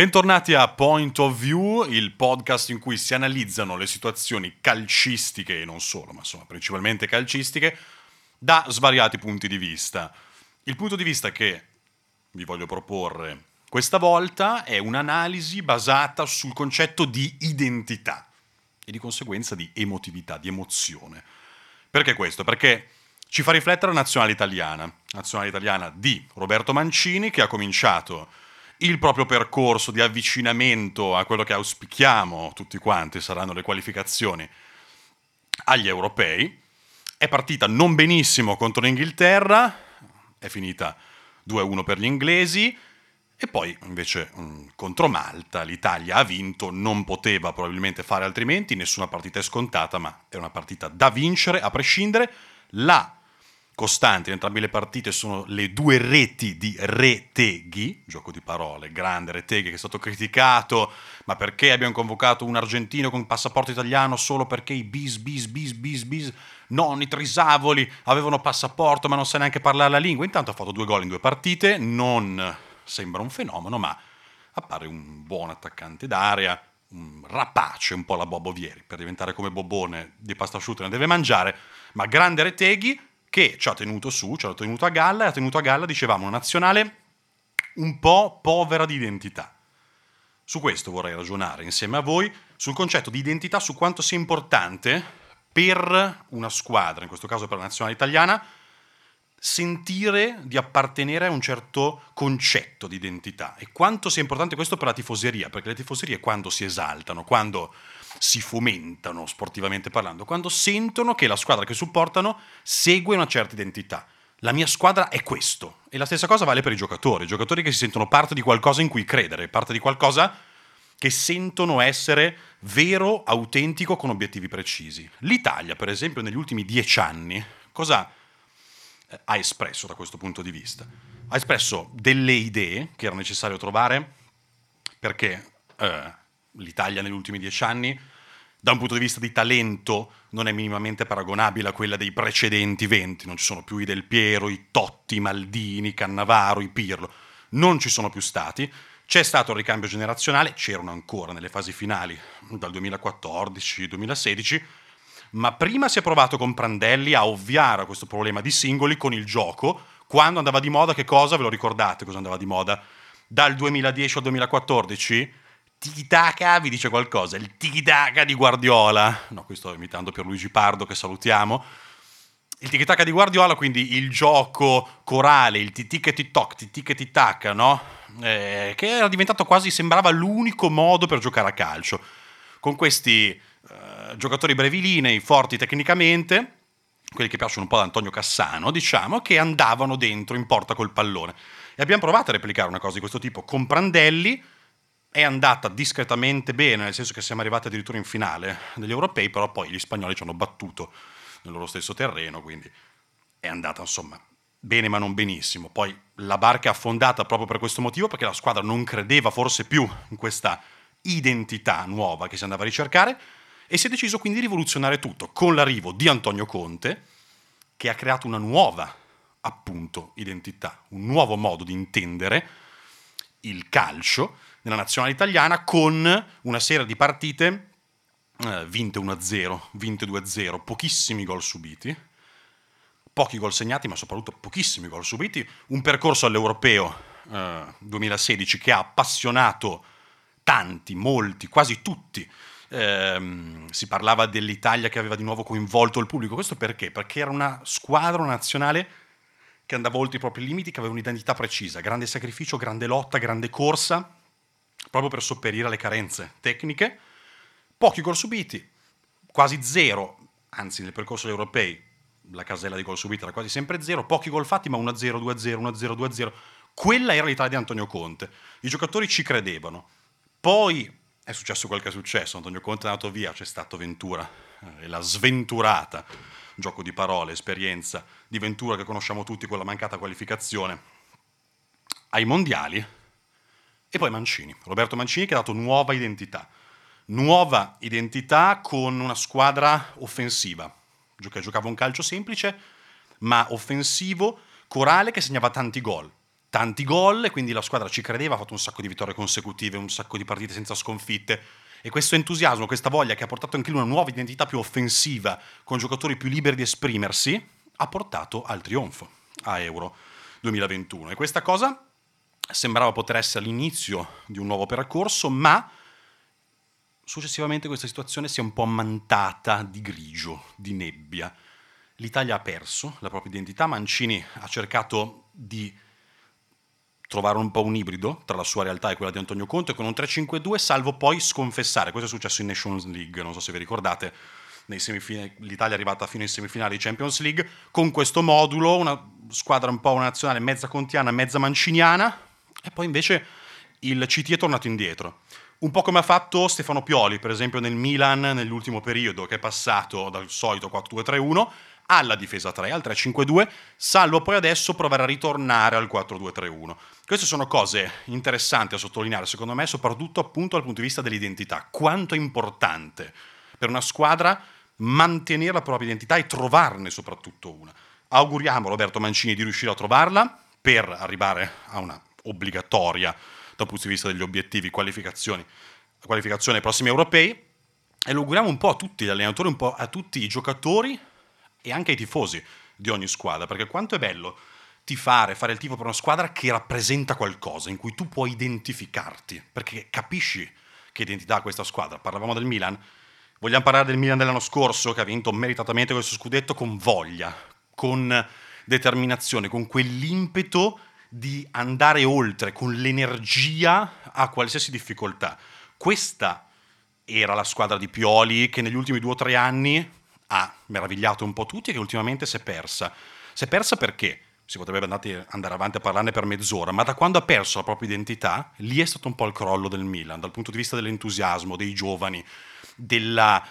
Bentornati a Point of View, il podcast in cui si analizzano le situazioni calcistiche e non solo, ma insomma principalmente calcistiche, da svariati punti di vista. Il punto di vista che vi voglio proporre questa volta è un'analisi basata sul concetto di identità e di conseguenza di emotività, di emozione. Perché questo? Perché ci fa riflettere la nazionale italiana, nazionale italiana di Roberto Mancini che ha cominciato il proprio percorso di avvicinamento a quello che auspichiamo tutti quanti saranno le qualificazioni agli europei. È partita non benissimo contro l'Inghilterra, è finita 2-1 per gli inglesi e poi invece mm, contro Malta l'Italia ha vinto, non poteva probabilmente fare altrimenti, nessuna partita è scontata, ma è una partita da vincere a prescindere. La costanti in entrambe le partite sono le due reti di Reteghi, gioco di parole, grande Reteghi che è stato criticato, ma perché abbiamo convocato un argentino con passaporto italiano solo perché i bis bis bis bis bis non i trisavoli avevano passaporto ma non sa neanche parlare la lingua. Intanto ha fatto due gol in due partite, non sembra un fenomeno, ma appare un buon attaccante d'area, un rapace, un po' la Bobo Vieri, per diventare come Bobone di pasta asciutta ne deve mangiare, ma grande Reteghi che ci ha tenuto su, ci ha tenuto a galla e ha tenuto a galla, dicevamo, una nazionale un po' povera di identità. Su questo vorrei ragionare insieme a voi, sul concetto di identità, su quanto sia importante per una squadra, in questo caso per la nazionale italiana, sentire di appartenere a un certo concetto di identità e quanto sia importante questo per la tifoseria, perché le tifoserie quando si esaltano, quando si fomentano sportivamente parlando, quando sentono che la squadra che supportano segue una certa identità. La mia squadra è questo. E la stessa cosa vale per i giocatori, i giocatori che si sentono parte di qualcosa in cui credere, parte di qualcosa che sentono essere vero, autentico, con obiettivi precisi. L'Italia, per esempio, negli ultimi dieci anni, cosa ha espresso da questo punto di vista? Ha espresso delle idee che era necessario trovare perché eh, l'Italia negli ultimi dieci anni, da un punto di vista di talento, non è minimamente paragonabile a quella dei precedenti venti. Non ci sono più i Del Piero, i Totti, i Maldini, i Cannavaro, i Pirlo. Non ci sono più stati. C'è stato il ricambio generazionale, c'erano ancora nelle fasi finali dal 2014-2016, ma prima si è provato con Prandelli a ovviare a questo problema di singoli con il gioco, quando andava di moda che cosa? Ve lo ricordate cosa andava di moda? Dal 2010 al 2014 tiki-taka vi dice qualcosa, il tiki-taka di Guardiola, no, qui sto imitando per Luigi Pardo che salutiamo, il tiki-taka di Guardiola, quindi il gioco corale, il titik-tok, titik-taka, no? Eh, che era diventato quasi, sembrava l'unico modo per giocare a calcio, con questi eh, giocatori brevilinei, forti tecnicamente, quelli che piacciono un po' ad Antonio Cassano, diciamo, che andavano dentro in porta col pallone. E abbiamo provato a replicare una cosa di questo tipo con Prandelli, è andata discretamente bene, nel senso che siamo arrivati addirittura in finale degli europei, però poi gli spagnoli ci hanno battuto nel loro stesso terreno, quindi è andata insomma bene ma non benissimo. Poi la barca è affondata proprio per questo motivo, perché la squadra non credeva forse più in questa identità nuova che si andava a ricercare e si è deciso quindi di rivoluzionare tutto con l'arrivo di Antonio Conte, che ha creato una nuova appunto identità, un nuovo modo di intendere il calcio nella nazionale italiana con una serie di partite eh, vinte 1-0, vinte 2-0, pochissimi gol subiti, pochi gol segnati, ma soprattutto pochissimi gol subiti, un percorso all'europeo eh, 2016 che ha appassionato tanti, molti, quasi tutti. Eh, si parlava dell'Italia che aveva di nuovo coinvolto il pubblico. Questo perché? Perché era una squadra nazionale che andava oltre i propri limiti, che aveva un'identità precisa, grande sacrificio, grande lotta, grande corsa, proprio per sopperire alle carenze tecniche. Pochi gol subiti, quasi zero, anzi nel percorso degli europei la casella di gol subiti era quasi sempre zero, pochi gol fatti ma 1-0, 2-0, 1-0, 2-0. Quella era l'Italia di Antonio Conte. I giocatori ci credevano. Poi è successo quel che è successo, Antonio Conte è andato via, c'è stato Ventura e la sventurata, gioco di parole, esperienza di Ventura che conosciamo tutti, quella mancata qualificazione ai mondiali e poi Mancini, Roberto Mancini che ha dato nuova identità, nuova identità con una squadra offensiva, che giocava un calcio semplice, ma offensivo, corale, che segnava tanti gol. Tanti gol e quindi la squadra ci credeva, ha fatto un sacco di vittorie consecutive, un sacco di partite senza sconfitte e questo entusiasmo, questa voglia che ha portato anche lui una nuova identità più offensiva, con giocatori più liberi di esprimersi, ha portato al trionfo a Euro 2021. E questa cosa sembrava poter essere l'inizio di un nuovo percorso, ma successivamente questa situazione si è un po' ammantata di grigio, di nebbia. L'Italia ha perso la propria identità, Mancini ha cercato di trovare un po' un ibrido tra la sua realtà e quella di Antonio Conte con un 3-5-2, salvo poi sconfessare. Questo è successo in Nations League, non so se vi ricordate. L'Italia è arrivata fino in semifinale di Champions League con questo modulo, una squadra un po' una nazionale mezza contiana, mezza manciniana, e poi invece il CT è tornato indietro. Un po' come ha fatto Stefano Pioli, per esempio nel Milan nell'ultimo periodo, che è passato dal solito 4-2-3-1 alla difesa 3, al 3-5-2, salvo poi adesso provare a ritornare al 4-2-3-1. Queste sono cose interessanti a sottolineare, secondo me, soprattutto appunto dal punto di vista dell'identità. Quanto è importante per una squadra mantenere la propria identità e trovarne soprattutto una. Auguriamo a Roberto Mancini di riuscire a trovarla per arrivare a una obbligatoria dal punto di vista degli obiettivi, qualificazioni, qualificazione ai prossimi europei e lo auguriamo un po' a tutti gli allenatori, un po' a tutti i giocatori e anche ai tifosi di ogni squadra, perché quanto è bello tifare, fare il tifo per una squadra che rappresenta qualcosa, in cui tu puoi identificarti, perché capisci che identità ha questa squadra. Parlavamo del Milan, vogliamo parlare del Milan dell'anno scorso, che ha vinto meritatamente questo scudetto con voglia, con determinazione, con quell'impeto di andare oltre, con l'energia a qualsiasi difficoltà. Questa era la squadra di Pioli che negli ultimi due o tre anni ha meravigliato un po' tutti e che ultimamente si è persa. Si è persa perché? Si potrebbe andare avanti a parlarne per mezz'ora, ma da quando ha perso la propria identità, lì è stato un po' il crollo del Milan, dal punto di vista dell'entusiasmo, dei giovani, della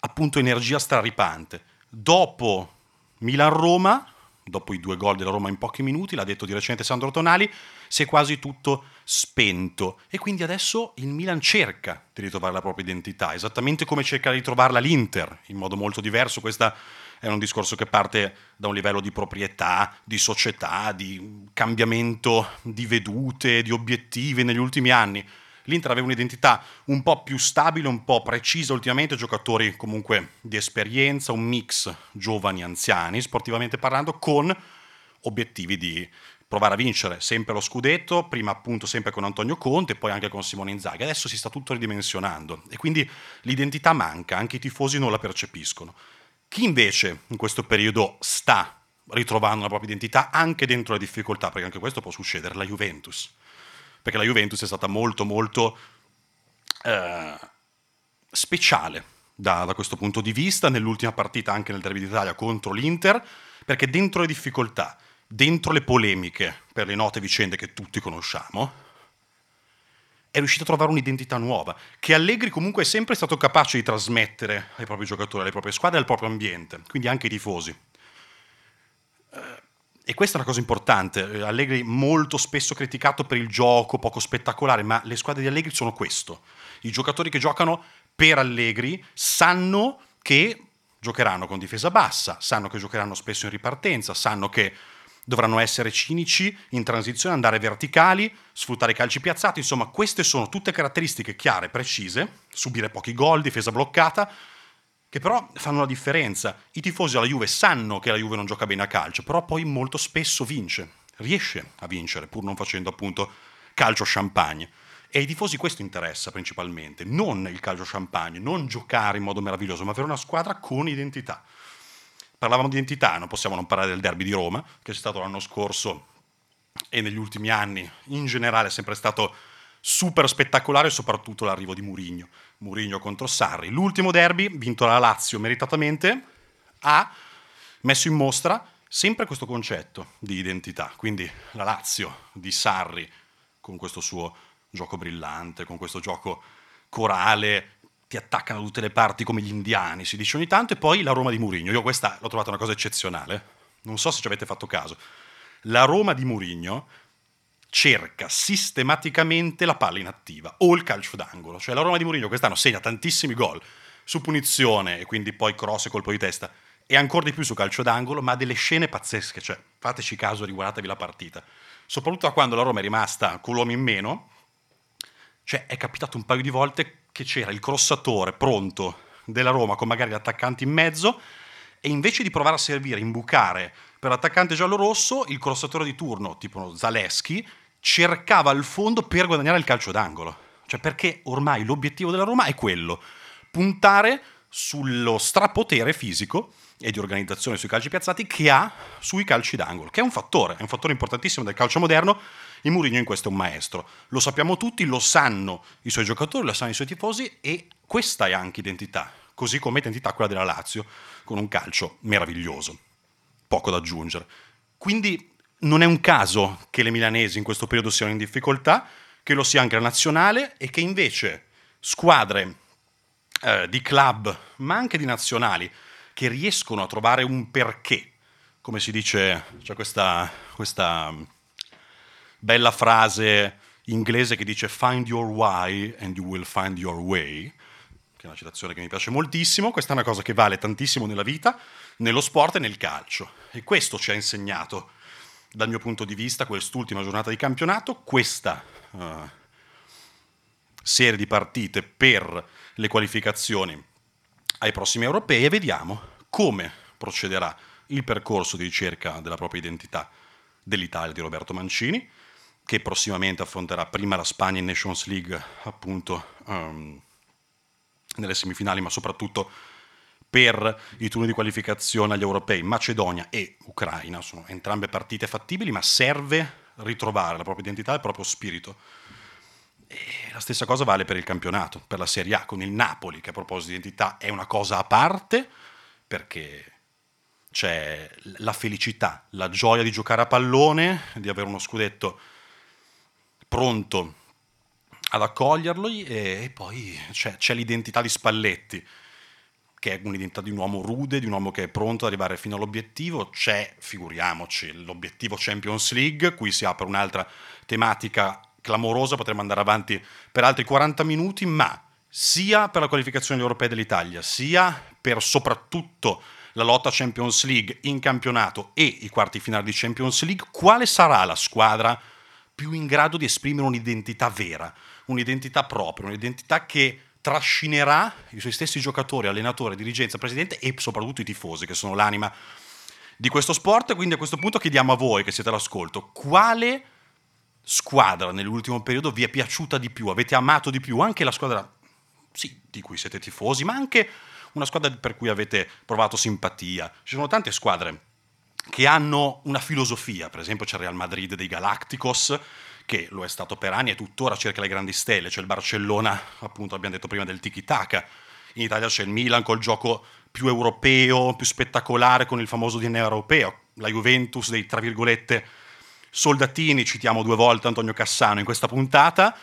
appunto energia straripante. Dopo Milan-Roma, dopo i due gol della Roma in pochi minuti, l'ha detto di recente Sandro Tonali, si è quasi tutto spento e quindi adesso il Milan cerca di ritrovare la propria identità, esattamente come cerca di trovarla l'Inter, in modo molto diverso. Questo è un discorso che parte da un livello di proprietà, di società, di cambiamento di vedute, di obiettivi negli ultimi anni. L'Inter aveva un'identità un po' più stabile, un po' precisa ultimamente, giocatori comunque di esperienza, un mix giovani-anziani, sportivamente parlando, con obiettivi di provare a vincere sempre lo scudetto, prima appunto sempre con Antonio Conte, poi anche con Simone Inzaghi. Adesso si sta tutto ridimensionando e quindi l'identità manca, anche i tifosi non la percepiscono. Chi invece in questo periodo sta ritrovando la propria identità anche dentro le difficoltà, perché anche questo può succedere, la Juventus perché la Juventus è stata molto molto eh, speciale da, da, questo punto di vista, nell'ultima partita anche nel Derby d'Italia contro l'Inter, perché dentro le difficoltà, dentro le polemiche per le note vicende che tutti conosciamo, è riuscito a trovare un'identità nuova, che Allegri comunque è sempre stato capace di trasmettere ai propri giocatori, alle proprie squadre al proprio ambiente, quindi anche ai tifosi. E questa è una cosa importante, eh, Allegri molto spesso criticato per il gioco poco spettacolare, ma le squadre di Allegri sono questo. I giocatori che giocano per Allegri sanno che giocheranno con difesa bassa, sanno che giocheranno spesso in ripartenza, sanno che dovranno essere cinici in transizione, andare verticali, sfruttare i calci piazzati, insomma queste sono tutte caratteristiche chiare, precise, subire pochi gol, difesa bloccata, che però fanno la differenza. I tifosi della Juve sanno che la Juve non gioca bene a calcio, però poi molto spesso vince, riesce a vincere, pur non facendo appunto calcio champagne. E ai tifosi questo interessa principalmente, non il calcio champagne, non giocare in modo meraviglioso, ma avere una squadra con identità. Parlavamo di identità, non possiamo non parlare del derby di Roma, che c'è stato l'anno scorso e negli ultimi anni in generale è sempre stato super spettacolare, soprattutto l'arrivo di Murigno. Mourinho contro Sarri. L'ultimo derby, vinto dalla Lazio meritatamente, ha messo in mostra sempre questo concetto di identità. Quindi la Lazio di Sarri, con questo suo gioco brillante, con questo gioco corale, ti attaccano da tutte le parti come gli indiani, si dice ogni tanto, e poi la Roma di Mourinho. Io questa l'ho trovata una cosa eccezionale. Non so se ci avete fatto caso. La Roma di Mourinho cerca sistematicamente la palla inattiva o il calcio d'angolo. Cioè la Roma di Mourinho quest'anno segna tantissimi gol su punizione e quindi poi cross e colpo di testa e ancora di più su calcio d'angolo, ma delle scene pazzesche, cioè fateci caso, riguardatevi la partita. soprattutto quando la Roma è rimasta con l'uomo in meno, cioè è capitato un paio di volte che c'era il crossatore pronto della Roma con magari l'attaccante in mezzo e invece di provare a servire, imbucare per l'attaccante giallo-rosso, il crossatore di turno, tipo Zaleschi, cercava il fondo per guadagnare il calcio d'angolo. Cioè perché ormai l'obiettivo della Roma è quello, puntare sullo strapotere fisico e di organizzazione sui calci piazzati che ha sui calci d'angolo, che è un fattore, è un fattore importantissimo del calcio moderno. Il Mourinho in questo è un maestro. Lo sappiamo tutti, lo sanno i suoi giocatori, lo sanno i suoi tifosi e questa è anche identità, così come identità quella della Lazio, con un calcio meraviglioso. Poco da aggiungere. Quindi non è un caso che le milanesi in questo periodo siano in difficoltà, che lo sia anche la nazionale e che invece squadre eh, di club, ma anche di nazionali, che riescono a trovare un perché, come si dice, c'è questa, questa bella frase inglese che dice find your why and you will find your way, che è una citazione che mi piace moltissimo, questa è una cosa che vale tantissimo nella vita, nello sport e nel calcio. E questo ci ha insegnato, dal mio punto di vista, quest'ultima giornata di campionato, questa uh, serie di partite per le qualificazioni ai prossimi europei e vediamo come procederà il percorso di ricerca della propria identità dell'Italia di Roberto Mancini, che prossimamente affronterà prima la Spagna in Nations League, appunto um, nelle semifinali, ma soprattutto per i turni di qualificazione agli europei, Macedonia e Ucraina. Sono entrambe partite fattibili, ma serve ritrovare la propria identità e il proprio spirito e la stessa cosa vale per il campionato, per la Serie A, con il Napoli, che a proposito di identità è una cosa a parte, perché c'è la felicità, la gioia di giocare a pallone, di avere uno scudetto pronto ad accoglierlo e, poi c'è, c'è l'identità di Spalletti, che è un'identità di un uomo rude, di un uomo che è pronto ad arrivare fino all'obiettivo. C'è, figuriamoci, l'obiettivo Champions League, qui si apre un'altra tematica clamorosa, potremmo andare avanti per altri 40 minuti, ma sia per la qualificazione europea dell'Italia, sia per soprattutto la lotta Champions League in campionato e i quarti finali di Champions League, quale sarà la squadra più in grado di esprimere un'identità vera, un'identità propria, un'identità che trascinerà i suoi stessi giocatori, allenatori, dirigenza, presidente e soprattutto i tifosi, che sono l'anima di questo sport. Quindi a questo punto chiediamo a voi che siete all'ascolto, quale squadra nell'ultimo periodo vi è piaciuta di più, avete amato di più, anche la squadra sì, di cui siete tifosi, ma anche una squadra per cui avete provato simpatia. Ci sono tante squadre che hanno una filosofia, per esempio c'è il Real Madrid dei Galacticos, che lo è stato per anni e tuttora cerca le grandi stelle, c'è il Barcellona, appunto abbiamo detto prima del tiki-taka, in Italia c'è il Milan col gioco più europeo, più spettacolare, con il famoso DNA europeo, la Juventus dei, tra virgolette, Soldatini, citiamo due volte Antonio Cassano in questa puntata,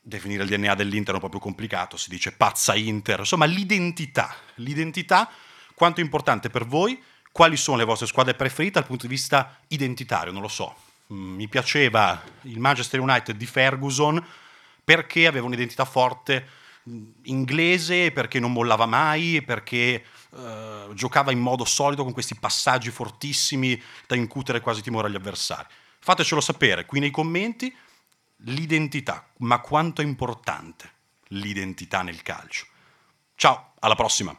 definire il DNA dell'Inter è un po' più complicato, si dice pazza Inter, insomma l'identità, l'identità quanto è importante per voi, quali sono le vostre squadre preferite dal punto di vista identitario, non lo so. Mm, mi piaceva il Manchester United di Ferguson perché aveva un'identità forte mm, inglese, perché non mollava mai, perché uh, giocava in modo solido con questi passaggi fortissimi da incutere quasi timore agli avversari. Fatecelo sapere qui nei commenti l'identità, ma quanto è importante l'identità nel calcio. Ciao, alla prossima!